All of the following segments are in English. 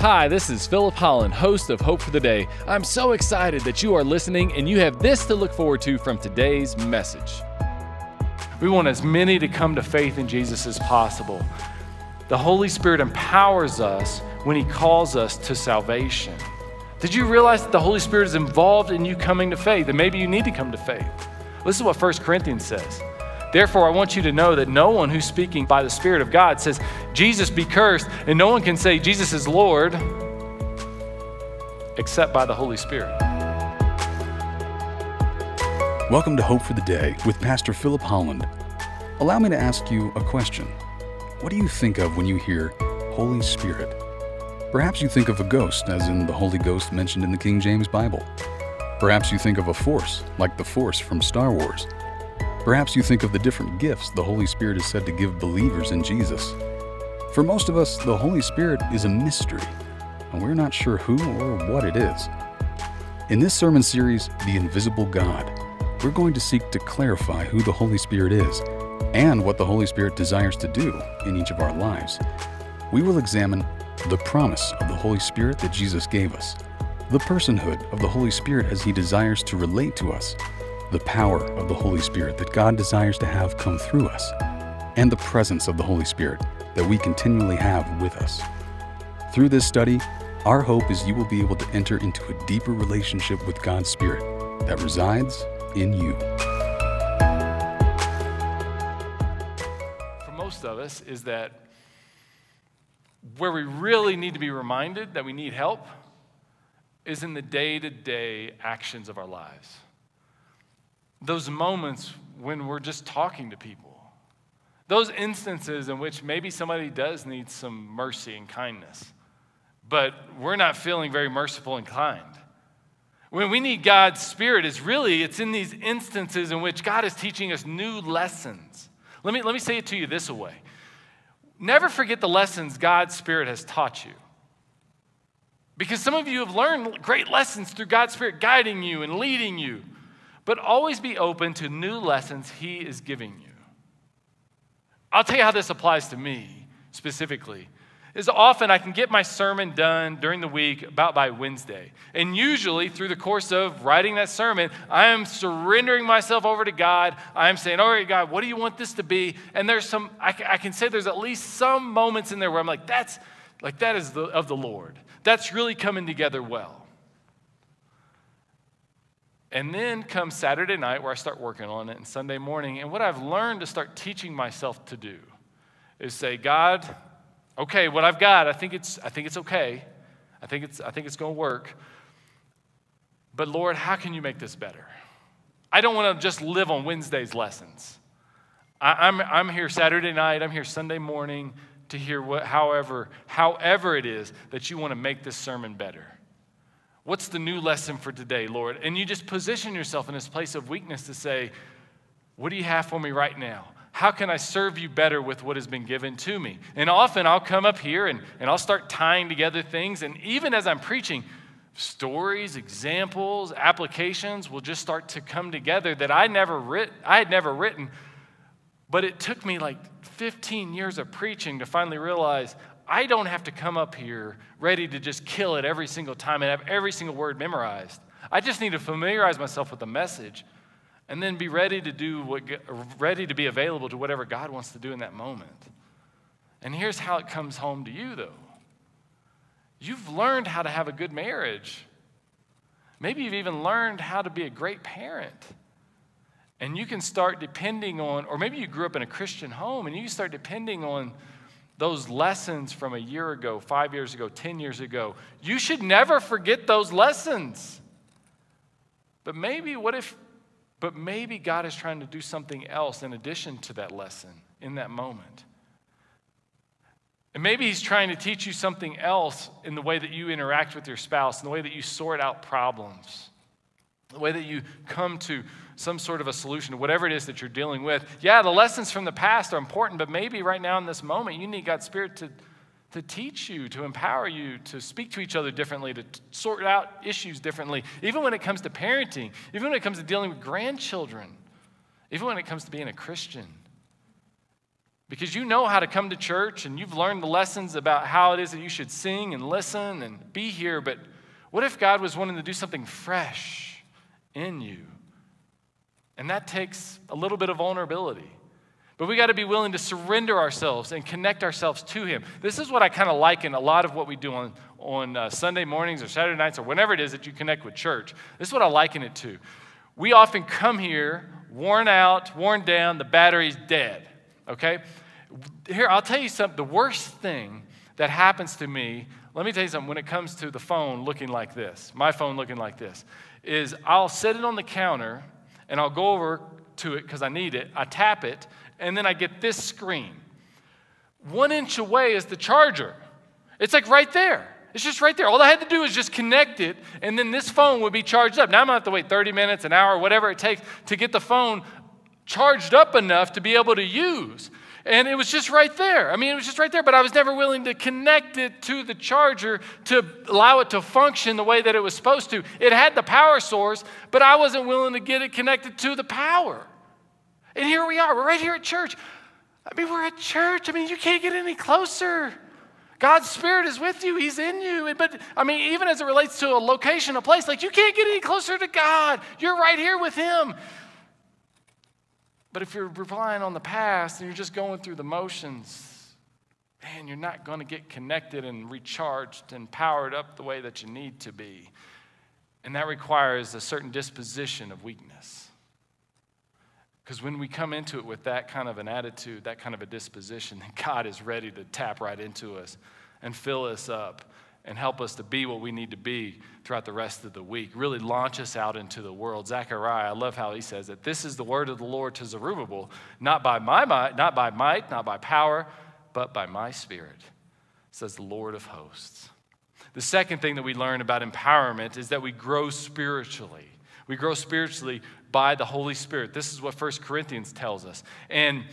Hi, this is Philip Holland, host of Hope for the Day. I'm so excited that you are listening and you have this to look forward to from today's message. We want as many to come to faith in Jesus as possible. The Holy Spirit empowers us when He calls us to salvation. Did you realize that the Holy Spirit is involved in you coming to faith? And maybe you need to come to faith. Listen to what 1 Corinthians says. Therefore, I want you to know that no one who's speaking by the Spirit of God says, Jesus be cursed, and no one can say, Jesus is Lord, except by the Holy Spirit. Welcome to Hope for the Day with Pastor Philip Holland. Allow me to ask you a question. What do you think of when you hear Holy Spirit? Perhaps you think of a ghost, as in the Holy Ghost mentioned in the King James Bible. Perhaps you think of a force, like the Force from Star Wars. Perhaps you think of the different gifts the Holy Spirit is said to give believers in Jesus. For most of us, the Holy Spirit is a mystery, and we're not sure who or what it is. In this sermon series, The Invisible God, we're going to seek to clarify who the Holy Spirit is and what the Holy Spirit desires to do in each of our lives. We will examine the promise of the Holy Spirit that Jesus gave us, the personhood of the Holy Spirit as He desires to relate to us, the power of the Holy Spirit that God desires to have come through us, and the presence of the Holy Spirit that we continually have with us. Through this study, our hope is you will be able to enter into a deeper relationship with God's Spirit that resides in you. For most of us, is that where we really need to be reminded that we need help is in the day to day actions of our lives those moments when we're just talking to people, those instances in which maybe somebody does need some mercy and kindness, but we're not feeling very merciful and kind. When we need God's Spirit, is really it's in these instances in which God is teaching us new lessons. Let me, let me say it to you this way. Never forget the lessons God's Spirit has taught you. Because some of you have learned great lessons through God's Spirit guiding you and leading you but always be open to new lessons He is giving you. I'll tell you how this applies to me specifically. Is often I can get my sermon done during the week about by Wednesday. And usually through the course of writing that sermon, I am surrendering myself over to God. I'm saying, all right, God, what do you want this to be? And there's some, I, I can say there's at least some moments in there where I'm like, that's, like that is the, of the Lord. That's really coming together well. And then comes Saturday night where I start working on it and Sunday morning. And what I've learned to start teaching myself to do is say, God, okay, what I've got, I think it's, I think it's okay. I think it's, I think it's going to work. But Lord, how can you make this better? I don't want to just live on Wednesday's lessons. I, I'm, I'm here Saturday night, I'm here Sunday morning to hear what, however, however it is that you want to make this sermon better. What's the new lesson for today, Lord? And you just position yourself in this place of weakness to say, What do you have for me right now? How can I serve you better with what has been given to me? And often I'll come up here and, and I'll start tying together things. And even as I'm preaching, stories, examples, applications will just start to come together that I never writ, I had never written. But it took me like 15 years of preaching to finally realize I don't have to come up here ready to just kill it every single time and have every single word memorized. I just need to familiarize myself with the message and then be ready to do what ready to be available to whatever God wants to do in that moment. And here's how it comes home to you though. You've learned how to have a good marriage. Maybe you've even learned how to be a great parent. And you can start depending on, or maybe you grew up in a Christian home and you start depending on those lessons from a year ago, five years ago, 10 years ago. You should never forget those lessons. But maybe, what if, but maybe God is trying to do something else in addition to that lesson in that moment. And maybe He's trying to teach you something else in the way that you interact with your spouse, in the way that you sort out problems, the way that you come to some sort of a solution to whatever it is that you're dealing with. Yeah, the lessons from the past are important, but maybe right now in this moment, you need God's Spirit to, to teach you, to empower you, to speak to each other differently, to t- sort out issues differently, even when it comes to parenting, even when it comes to dealing with grandchildren, even when it comes to being a Christian. Because you know how to come to church and you've learned the lessons about how it is that you should sing and listen and be here, but what if God was wanting to do something fresh in you? And that takes a little bit of vulnerability. But we got to be willing to surrender ourselves and connect ourselves to Him. This is what I kind of liken a lot of what we do on, on uh, Sunday mornings or Saturday nights or whenever it is that you connect with church. This is what I liken it to. We often come here worn out, worn down, the battery's dead, okay? Here, I'll tell you something. The worst thing that happens to me, let me tell you something, when it comes to the phone looking like this, my phone looking like this, is I'll set it on the counter and I'll go over to it because I need it. I tap it, and then I get this screen. One inch away is the charger. It's like right there. It's just right there. All I had to do is just connect it, and then this phone would be charged up. Now I'm gonna have to wait 30 minutes, an hour, whatever it takes to get the phone charged up enough to be able to use. And it was just right there. I mean, it was just right there, but I was never willing to connect it to the charger to allow it to function the way that it was supposed to. It had the power source, but I wasn't willing to get it connected to the power. And here we are, we're right here at church. I mean, we're at church. I mean, you can't get any closer. God's Spirit is with you, He's in you. But I mean, even as it relates to a location, a place, like you can't get any closer to God. You're right here with Him. But if you're relying on the past and you're just going through the motions, man, you're not going to get connected and recharged and powered up the way that you need to be. And that requires a certain disposition of weakness. Because when we come into it with that kind of an attitude, that kind of a disposition, then God is ready to tap right into us and fill us up and help us to be what we need to be throughout the rest of the week. Really launch us out into the world. Zechariah, I love how he says that This is the word of the Lord to Zerubbabel, not by my might, not by might, not by power, but by my spirit, says the Lord of hosts. The second thing that we learn about empowerment is that we grow spiritually. We grow spiritually by the Holy Spirit. This is what 1 Corinthians tells us. And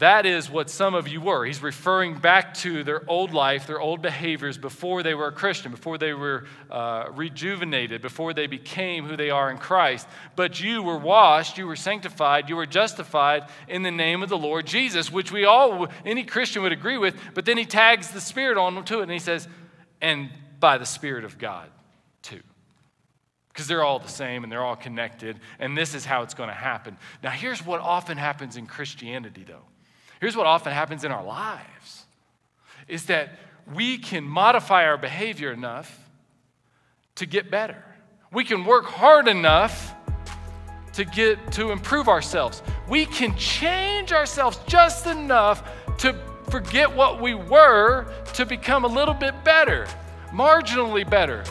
that is what some of you were. He's referring back to their old life, their old behaviors before they were a Christian, before they were uh, rejuvenated, before they became who they are in Christ. But you were washed, you were sanctified, you were justified in the name of the Lord Jesus, which we all, any Christian would agree with. But then he tags the Spirit on to it and he says, and by the Spirit of God too because they're all the same and they're all connected, and this is how it's going to happen. Now, here's what often happens in Christianity, though. Here's what often happens in our lives is that we can modify our behavior enough to get better. We can work hard enough to get to improve ourselves. We can change ourselves just enough to forget what we were to become a little bit better, marginally better.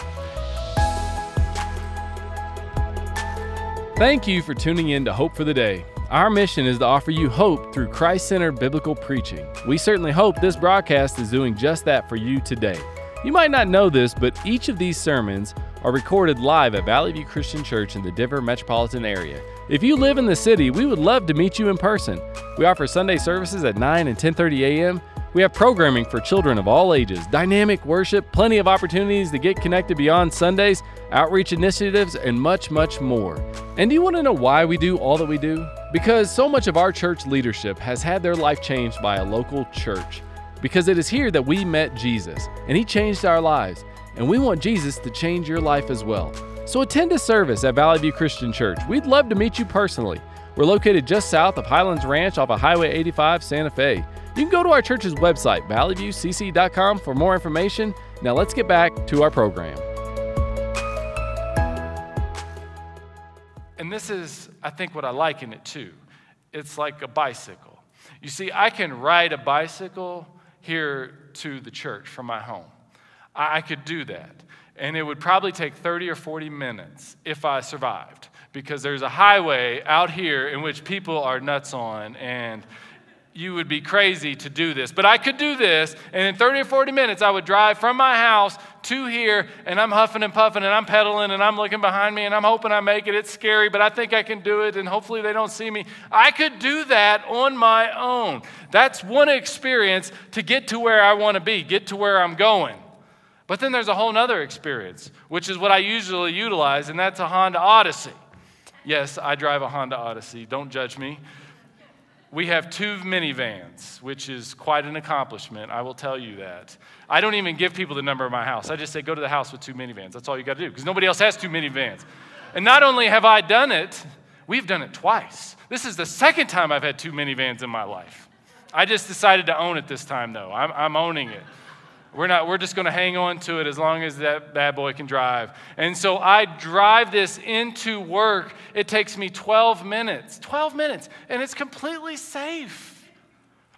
Thank you for tuning in to Hope for the Day. Our mission is to offer you hope through Christ centered biblical preaching. We certainly hope this broadcast is doing just that for you today. You might not know this, but each of these sermons are recorded live at Valley View Christian Church in the Denver metropolitan area. If you live in the city, we would love to meet you in person. We offer Sunday services at 9 and 10:30 a.m. We have programming for children of all ages, dynamic worship, plenty of opportunities to get connected beyond Sundays, outreach initiatives, and much, much more. And do you want to know why we do all that we do? Because so much of our church leadership has had their life changed by a local church. Because it is here that we met Jesus, and He changed our lives. And we want Jesus to change your life as well. So attend a service at Valley View Christian Church. We'd love to meet you personally. We're located just south of Highlands Ranch off of Highway 85, Santa Fe. You can go to our church's website, valleyviewcc.com, for more information. Now let's get back to our program. And this is, I think, what I like in it too. It's like a bicycle. You see, I can ride a bicycle here to the church from my home. I, could do that. And it would probably take 30 or 40 minutes if I survived, because there's a highway out here in which people are nuts on and you would be crazy to do this. But I could do this, and in 30 or 40 minutes, I would drive from my house to here, and I'm huffing and puffing, and I'm pedaling, and I'm looking behind me, and I'm hoping I make it. It's scary, but I think I can do it, and hopefully they don't see me. I could do that on my own. That's one experience to get to where I want to be, get to where I'm going. But then there's a whole other experience, which is what I usually utilize, and that's a Honda Odyssey. Yes, I drive a Honda Odyssey. Don't judge me. We have two minivans, which is quite an accomplishment. I will tell you that. I don't even give people the number of my house. I just say, go to the house with two minivans. That's all you got to do because nobody else has two minivans. And not only have I done it, we've done it twice. This is the second time I've had two minivans in my life. I just decided to own it this time, though. I'm, I'm owning it. We're, not, we're just going to hang on to it as long as that bad boy can drive. And so I drive this into work. It takes me 12 minutes. 12 minutes. And it's completely safe.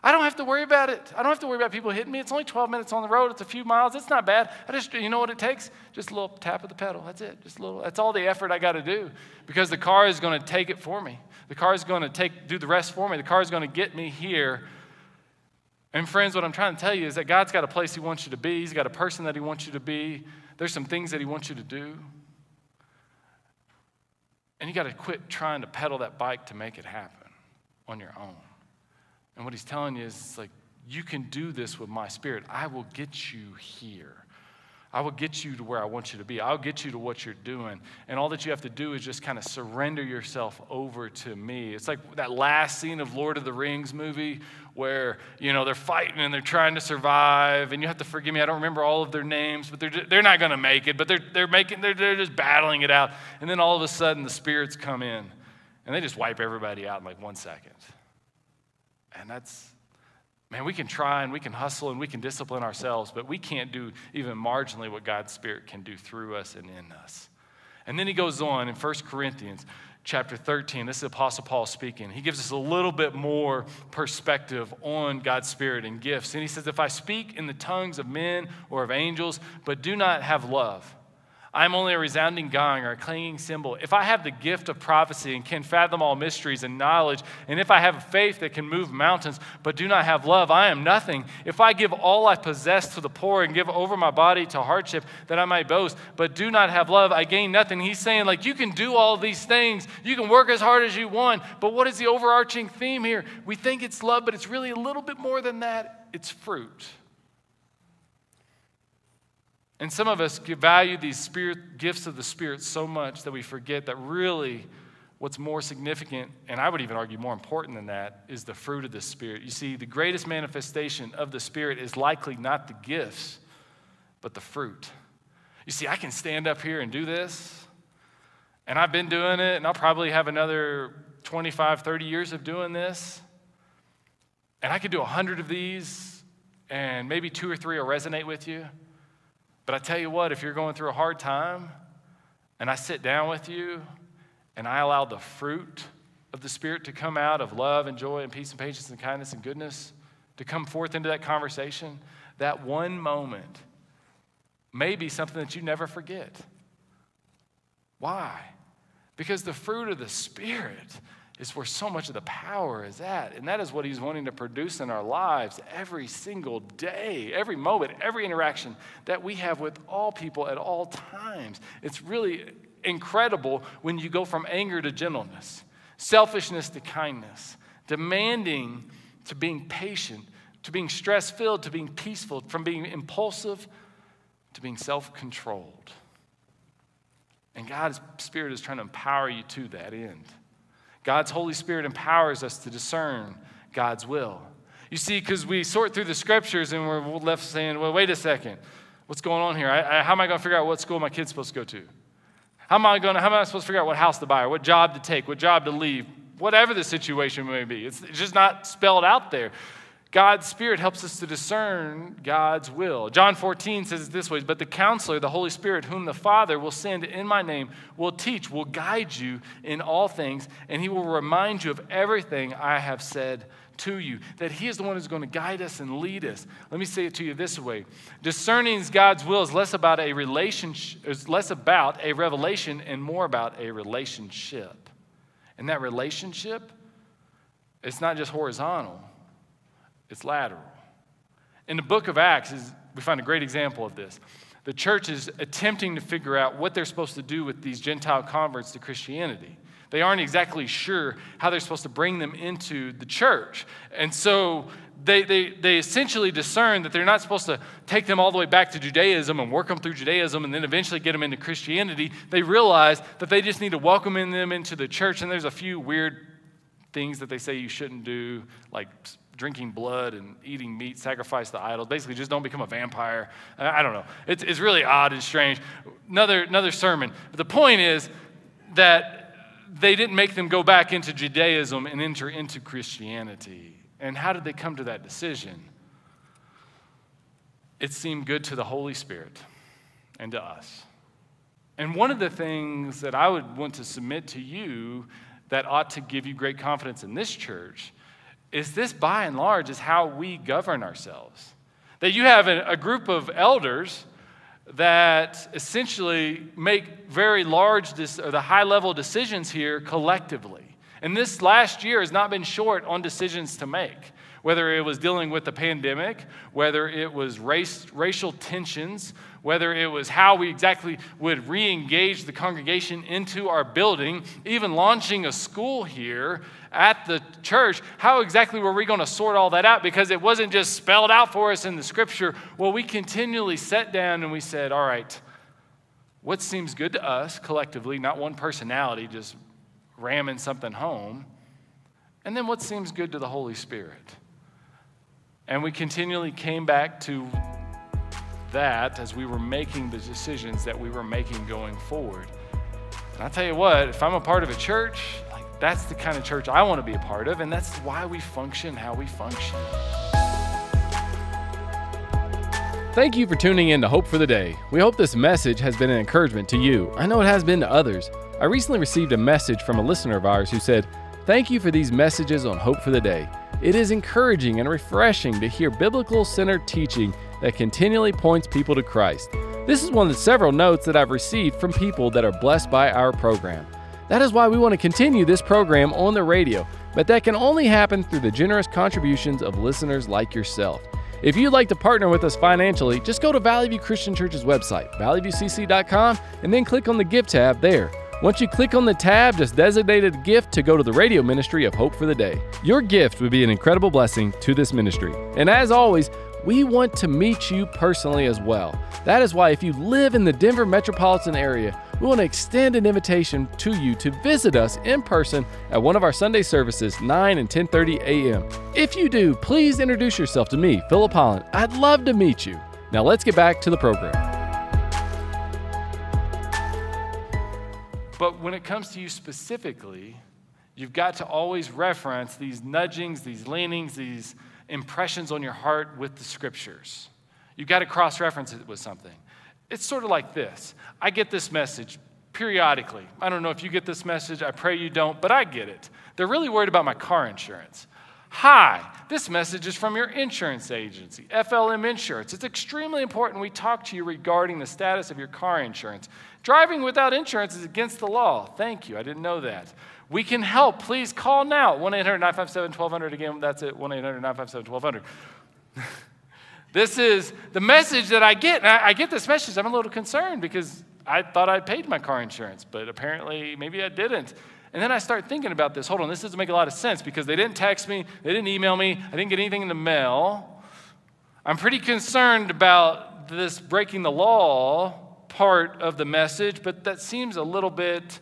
I don't have to worry about it. I don't have to worry about people hitting me. It's only 12 minutes on the road. It's a few miles. It's not bad. I just, you know what it takes? Just a little tap of the pedal. That's it. Just a little. That's all the effort I got to do because the car is going to take it for me. The car is going to take, do the rest for me. The car is going to get me here and, friends, what I'm trying to tell you is that God's got a place He wants you to be, He's got a person that He wants you to be. There's some things that He wants you to do. And you got to quit trying to pedal that bike to make it happen on your own. And what He's telling you is like, you can do this with my spirit. I will get you here. I will get you to where I want you to be. I'll get you to what you're doing. And all that you have to do is just kind of surrender yourself over to me. It's like that last scene of Lord of the Rings movie where, you know, they're fighting and they're trying to survive. And you have to forgive me, I don't remember all of their names, but they're, they're not going to make it. But they're, they're, making, they're, they're just battling it out. And then all of a sudden the spirits come in and they just wipe everybody out in like one second. And that's Man, we can try and we can hustle and we can discipline ourselves, but we can't do even marginally what God's Spirit can do through us and in us. And then he goes on in 1 Corinthians chapter 13. This is Apostle Paul speaking. He gives us a little bit more perspective on God's Spirit and gifts. And he says, If I speak in the tongues of men or of angels, but do not have love, I'm only a resounding gong or a clanging cymbal. If I have the gift of prophecy and can fathom all mysteries and knowledge, and if I have a faith that can move mountains but do not have love, I am nothing. If I give all I possess to the poor and give over my body to hardship that I might boast, but do not have love, I gain nothing. He's saying, like, you can do all these things, you can work as hard as you want, but what is the overarching theme here? We think it's love, but it's really a little bit more than that it's fruit. And some of us value these spirit gifts of the Spirit so much that we forget that really what's more significant, and I would even argue more important than that, is the fruit of the Spirit. You see, the greatest manifestation of the Spirit is likely not the gifts, but the fruit. You see, I can stand up here and do this, and I've been doing it, and I'll probably have another 25, 30 years of doing this. And I could do 100 of these, and maybe two or three will resonate with you. But I tell you what, if you're going through a hard time and I sit down with you and I allow the fruit of the Spirit to come out of love and joy and peace and patience and kindness and goodness to come forth into that conversation, that one moment may be something that you never forget. Why? Because the fruit of the Spirit is where so much of the power is at. And that is what he's wanting to produce in our lives every single day, every moment, every interaction that we have with all people at all times. It's really incredible when you go from anger to gentleness, selfishness to kindness, demanding to being patient, to being stress filled, to being peaceful, from being impulsive to being self controlled. And God's Spirit is trying to empower you to that end. God's Holy Spirit empowers us to discern God's will. You see, because we sort through the scriptures and we're left saying, well, wait a second, what's going on here? I, I, how am I going to figure out what school my kid's supposed to go to? How am I going to, how am I supposed to figure out what house to buy or what job to take, what job to leave, whatever the situation may be? It's, it's just not spelled out there. God's Spirit helps us to discern God's will. John 14 says it this way But the counselor, the Holy Spirit, whom the Father will send in my name, will teach, will guide you in all things, and he will remind you of everything I have said to you. That he is the one who's going to guide us and lead us. Let me say it to you this way Discerning God's will is less about a relationship, is less about a revelation and more about a relationship. And that relationship, it's not just horizontal it's lateral. In the book of Acts, is, we find a great example of this. The church is attempting to figure out what they're supposed to do with these Gentile converts to Christianity. They aren't exactly sure how they're supposed to bring them into the church. And so they, they, they essentially discern that they're not supposed to take them all the way back to Judaism and work them through Judaism and then eventually get them into Christianity. They realize that they just need to welcome them into the church. And there's a few weird things that they say you shouldn't do, like drinking blood and eating meat, sacrifice to idols. Basically, just don't become a vampire. I don't know. It's, it's really odd and strange. Another, another sermon. But the point is that they didn't make them go back into Judaism and enter into Christianity. And how did they come to that decision? It seemed good to the Holy Spirit and to us. And one of the things that I would want to submit to you that ought to give you great confidence in this church is this, by and large, is how we govern ourselves. That you have a, group of elders that essentially make very large, or the high level decisions here collectively. And this last year has not been short on decisions to make, whether it was dealing with the pandemic, whether it was race, racial tensions, whether it was how we exactly would re engage the congregation into our building, even launching a school here at the church. How exactly were we going to sort all that out? Because it wasn't just spelled out for us in the scripture. Well, we continually sat down and we said, all right, what seems good to us collectively, not one personality just ramming something home, and then what seems good to the Holy Spirit. And we continually came back to that as we were making the decisions that we were making going forward. And I tell you what, if I'm a part of a church, that's the kind of church I want to be a part of, and that's why we function how we function. Thank you for tuning in to Hope for the Day. We hope this message has been an encouragement to you. I know it has been to others. I recently received a message from a listener of ours who said, Thank you for these messages on Hope for the Day. It is encouraging and refreshing to hear biblical centered teaching that continually points people to Christ. This is one of the several notes that I've received from people that are blessed by our program. That is why we want to continue this program on the radio, but that can only happen through the generous contributions of listeners like yourself. If you'd like to partner with us financially, just go to Valley View Christian Church's website, valleyviewcc.com, and then click on the gift tab there. Once you click on the tab, just designate a gift to go to the radio ministry of Hope for the Day. Your gift would be an incredible blessing to this ministry. And as always, we want to meet you personally as well. That is why if you live in the Denver metropolitan area, we want to extend an invitation to you to visit us in person at one of our Sunday services, 9 and 10:30 a.m. If you do, please introduce yourself to me, Philip Holland. I'd love to meet you. Now let's get back to the program. But when it comes to you specifically, you've got to always reference these nudgings, these leanings, these impressions on your heart with the scriptures. You've got to cross reference it with something. It's sort of like this I get this message periodically. I don't know if you get this message, I pray you don't, but I get it. They're really worried about my car insurance. Hi, this message is from your insurance agency, FLM Insurance. It's extremely important we talk to you regarding the status of your car insurance. Driving without insurance is against the law. Thank you, I didn't know that. We can help. Please call now. 1 800 957 1200. Again, that's it 1 800 957 1200. This is the message that I get. I, I get this message. I'm a little concerned because I thought I'd paid my car insurance, but apparently maybe I didn't. And then I start thinking about this. Hold on, this doesn't make a lot of sense because they didn't text me, they didn't email me, I didn't get anything in the mail. I'm pretty concerned about this breaking the law part of the message, but that seems a little bit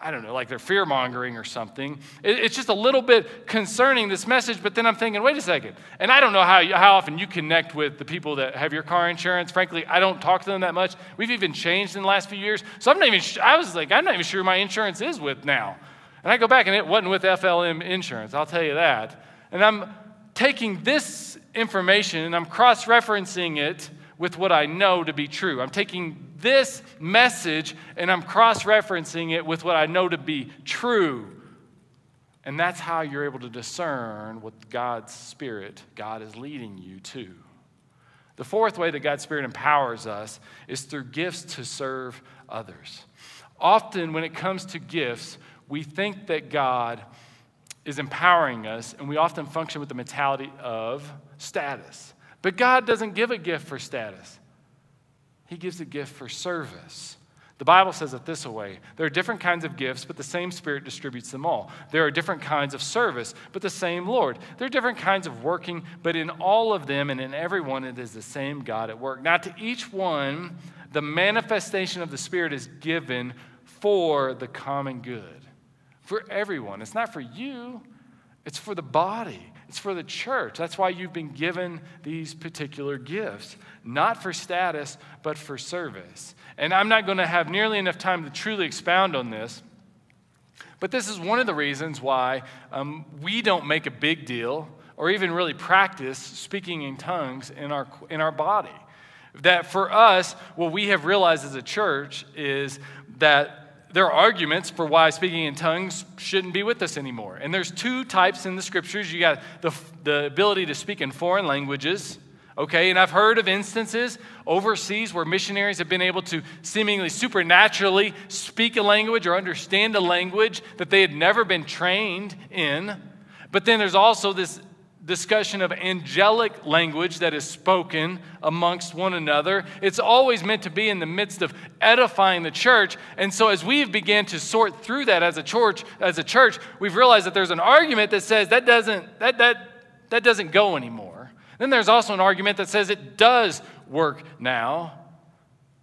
I don't know, like they're fear mongering or something. it's just a little bit concerning this message, but then I'm thinking, wait a second. And I don't know how, how often you connect with the people that have your car insurance. Frankly, I don't talk to them that much. We've even changed in the last few years. So I'm not even, I was like, I'm not even sure my insurance is with now. And I go back and it wasn't with FLM insurance, I'll tell you that. And I'm taking this information and I'm cross referencing it with what I know to be true. I'm taking this message and I'm cross referencing it with what I know to be true. And that's how you're able to discern what God's Spirit, God is leading you to. The fourth way that God's Spirit empowers us is through gifts to serve others. Often, when it comes to gifts, we think that God is empowering us, and we often function with the mentality of status. But God doesn't give a gift for status, He gives a gift for service. The Bible says it this way there are different kinds of gifts, but the same Spirit distributes them all. There are different kinds of service, but the same Lord. There are different kinds of working, but in all of them and in every one, it is the same God at work. Now, to each one, the manifestation of the Spirit is given for the common good. For everyone. It's not for you, It's for the body, it's for the church. That's why you've been given these particular gifts, not for status, but for service. And I'm not going to have nearly enough time to truly expound on this. But this is one of the reasons why um, we don't make a big deal or even really practice speaking in tongues in our, in our body. That for us, what we have realized as a church is that there are arguments for why speaking in tongues shouldn't be with us anymore. And there's two types in the scriptures. You got the, the ability to speak in foreign languages, okay? And I've heard of instances overseas where missionaries have been able to seemingly supernaturally speak a language or understand a language that they had never been trained in. But then there's also this discussion of angelic language that is spoken amongst one another. It's always meant to be in the midst of edifying the church. And so as we've began to sort through that as a church, as a church, we've realized that there's an argument that says that doesn't that that that doesn't go anymore. Then there's also an argument that says it does work now.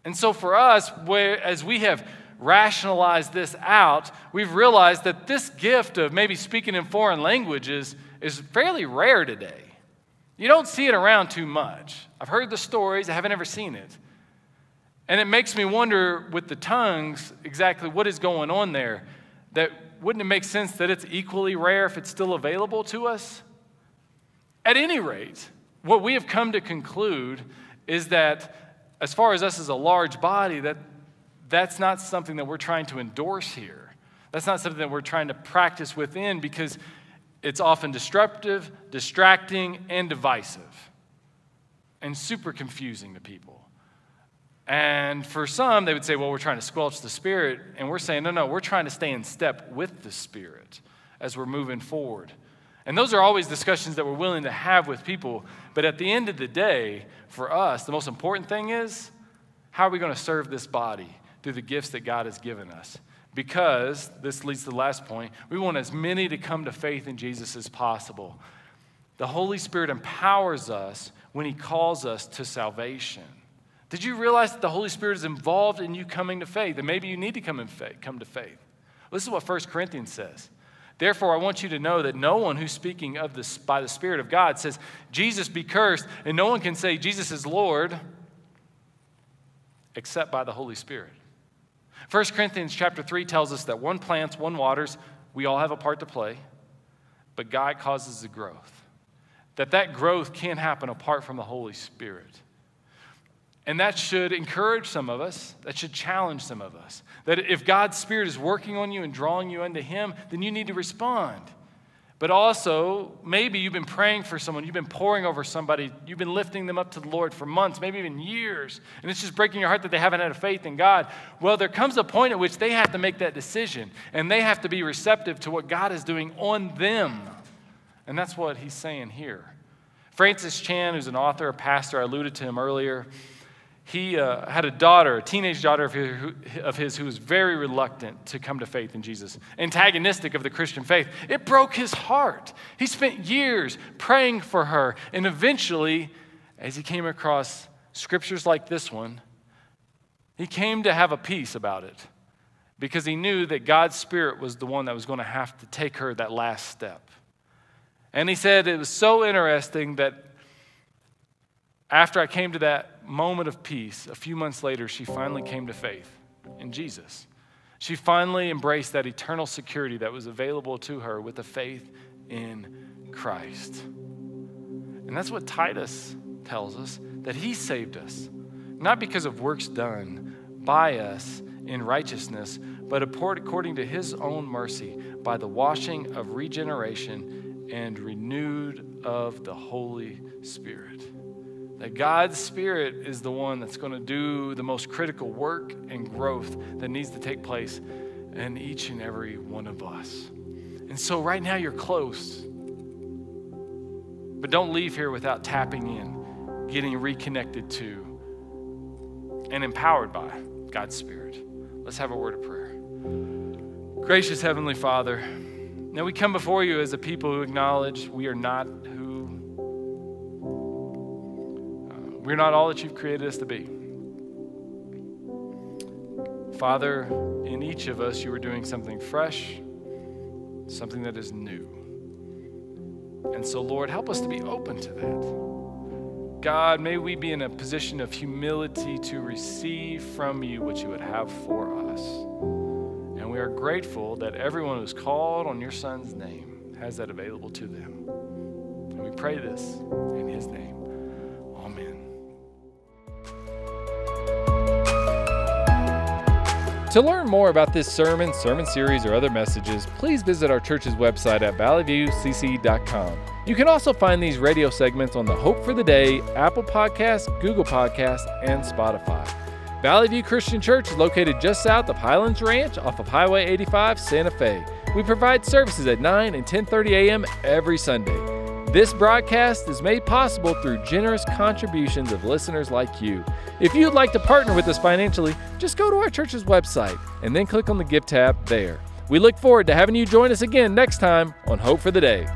And so for us, where as we have rationalized this out, we've realized that this gift of maybe speaking in foreign languages is fairly rare today. You don't see it around too much. I've heard the stories, I haven't ever seen it. And it makes me wonder with the tongues exactly what is going on there. That wouldn't it make sense that it's equally rare if it's still available to us? At any rate, what we have come to conclude is that as far as us as a large body, that that's not something that we're trying to endorse here. That's not something that we're trying to practice within because it's often disruptive, distracting, and divisive, and super confusing to people. And for some, they would say, well, we're trying to squelch the Spirit. And we're saying, no, no, we're trying to stay in step with the Spirit as we're moving forward. And those are always discussions that we're willing to have with people. But at the end of the day, for us, the most important thing is how are we going to serve this body through the gifts that God has given us? because this leads to the last point we want as many to come to faith in Jesus as possible. The Holy Spirit empowers us when He calls us to salvation. Did you realize that the Holy Spirit is involved in you coming to faith? And maybe you need to come, in faith, come to faith. This is what 1 Corinthians says. Therefore, I want you to know that no one who's speaking of this by the Spirit of God says, Jesus be cursed, and no one can say Jesus is Lord except by the Holy Spirit. 1 Corinthians chapter 3 tells us that one plants, one waters, we all have a part to play, but God causes the growth. That that growth can't happen apart from the Holy Spirit. And that should encourage some of us, that should challenge some of us. That if God's Spirit is working on you and drawing you unto Him, then you need to respond. But also, maybe you've been praying for someone, you've been pouring over somebody, you've been lifting them up to the Lord for months, maybe even years, and it's just breaking your heart that they haven't had a faith in God. Well, there comes a point at which they have to make that decision, and they have to be receptive to what God is doing on them. And that's what he's saying here. Francis Chan, who's an author, a pastor, I alluded to him earlier he uh, had a daughter, a teenage daughter of his, of his, who was very reluctant to come to faith in Jesus, antagonistic of the Christian faith. It broke his heart. He spent years praying for her, and eventually, as he came across scriptures like this one, he came to have a peace about it because he knew that God's Spirit was the one that was going to have to take her that last step. And he said it was so interesting that after I came to that moment of peace, a few months later, she finally came to faith in Jesus. She finally embraced that eternal security that was available to her with a faith in Christ. And that's what Titus tells us that he saved us, not because of works done by us in righteousness, but according to his own mercy by the washing of regeneration and renewed of the Holy Spirit. That God's Spirit is the one that's going to do the most critical work and growth that needs to take place in each and every one of us. And so, right now, you're close. But don't leave here without tapping in, getting reconnected to, and empowered by God's Spirit. Let's have a word of prayer. Gracious Heavenly Father, now we come before you as a people who acknowledge we are not We're not all that you've created us to be. Father, in each of us, you are doing something fresh, something that is new. And so, Lord, help us to be open to that. God, may we be in a position of humility to receive from you what you would have for us. And we are grateful that everyone who's called on your Son's name has that available to them. And we pray this in his name. To learn more about this sermon, sermon series, or other messages, please visit our church's website at valleyviewcc.com. You can also find these radio segments on the Hope for the Day, Apple Podcasts, Google Podcasts, and Spotify. Valley View Christian Church is located just south of Highlands Ranch off of Highway 85, Santa Fe. We provide services at 9 and 10:30 a.m. every Sunday. This broadcast is made possible through generous contributions of listeners like you. If you'd like to partner with us financially, just go to our church's website and then click on the Give tab there. We look forward to having you join us again next time on Hope for the Day.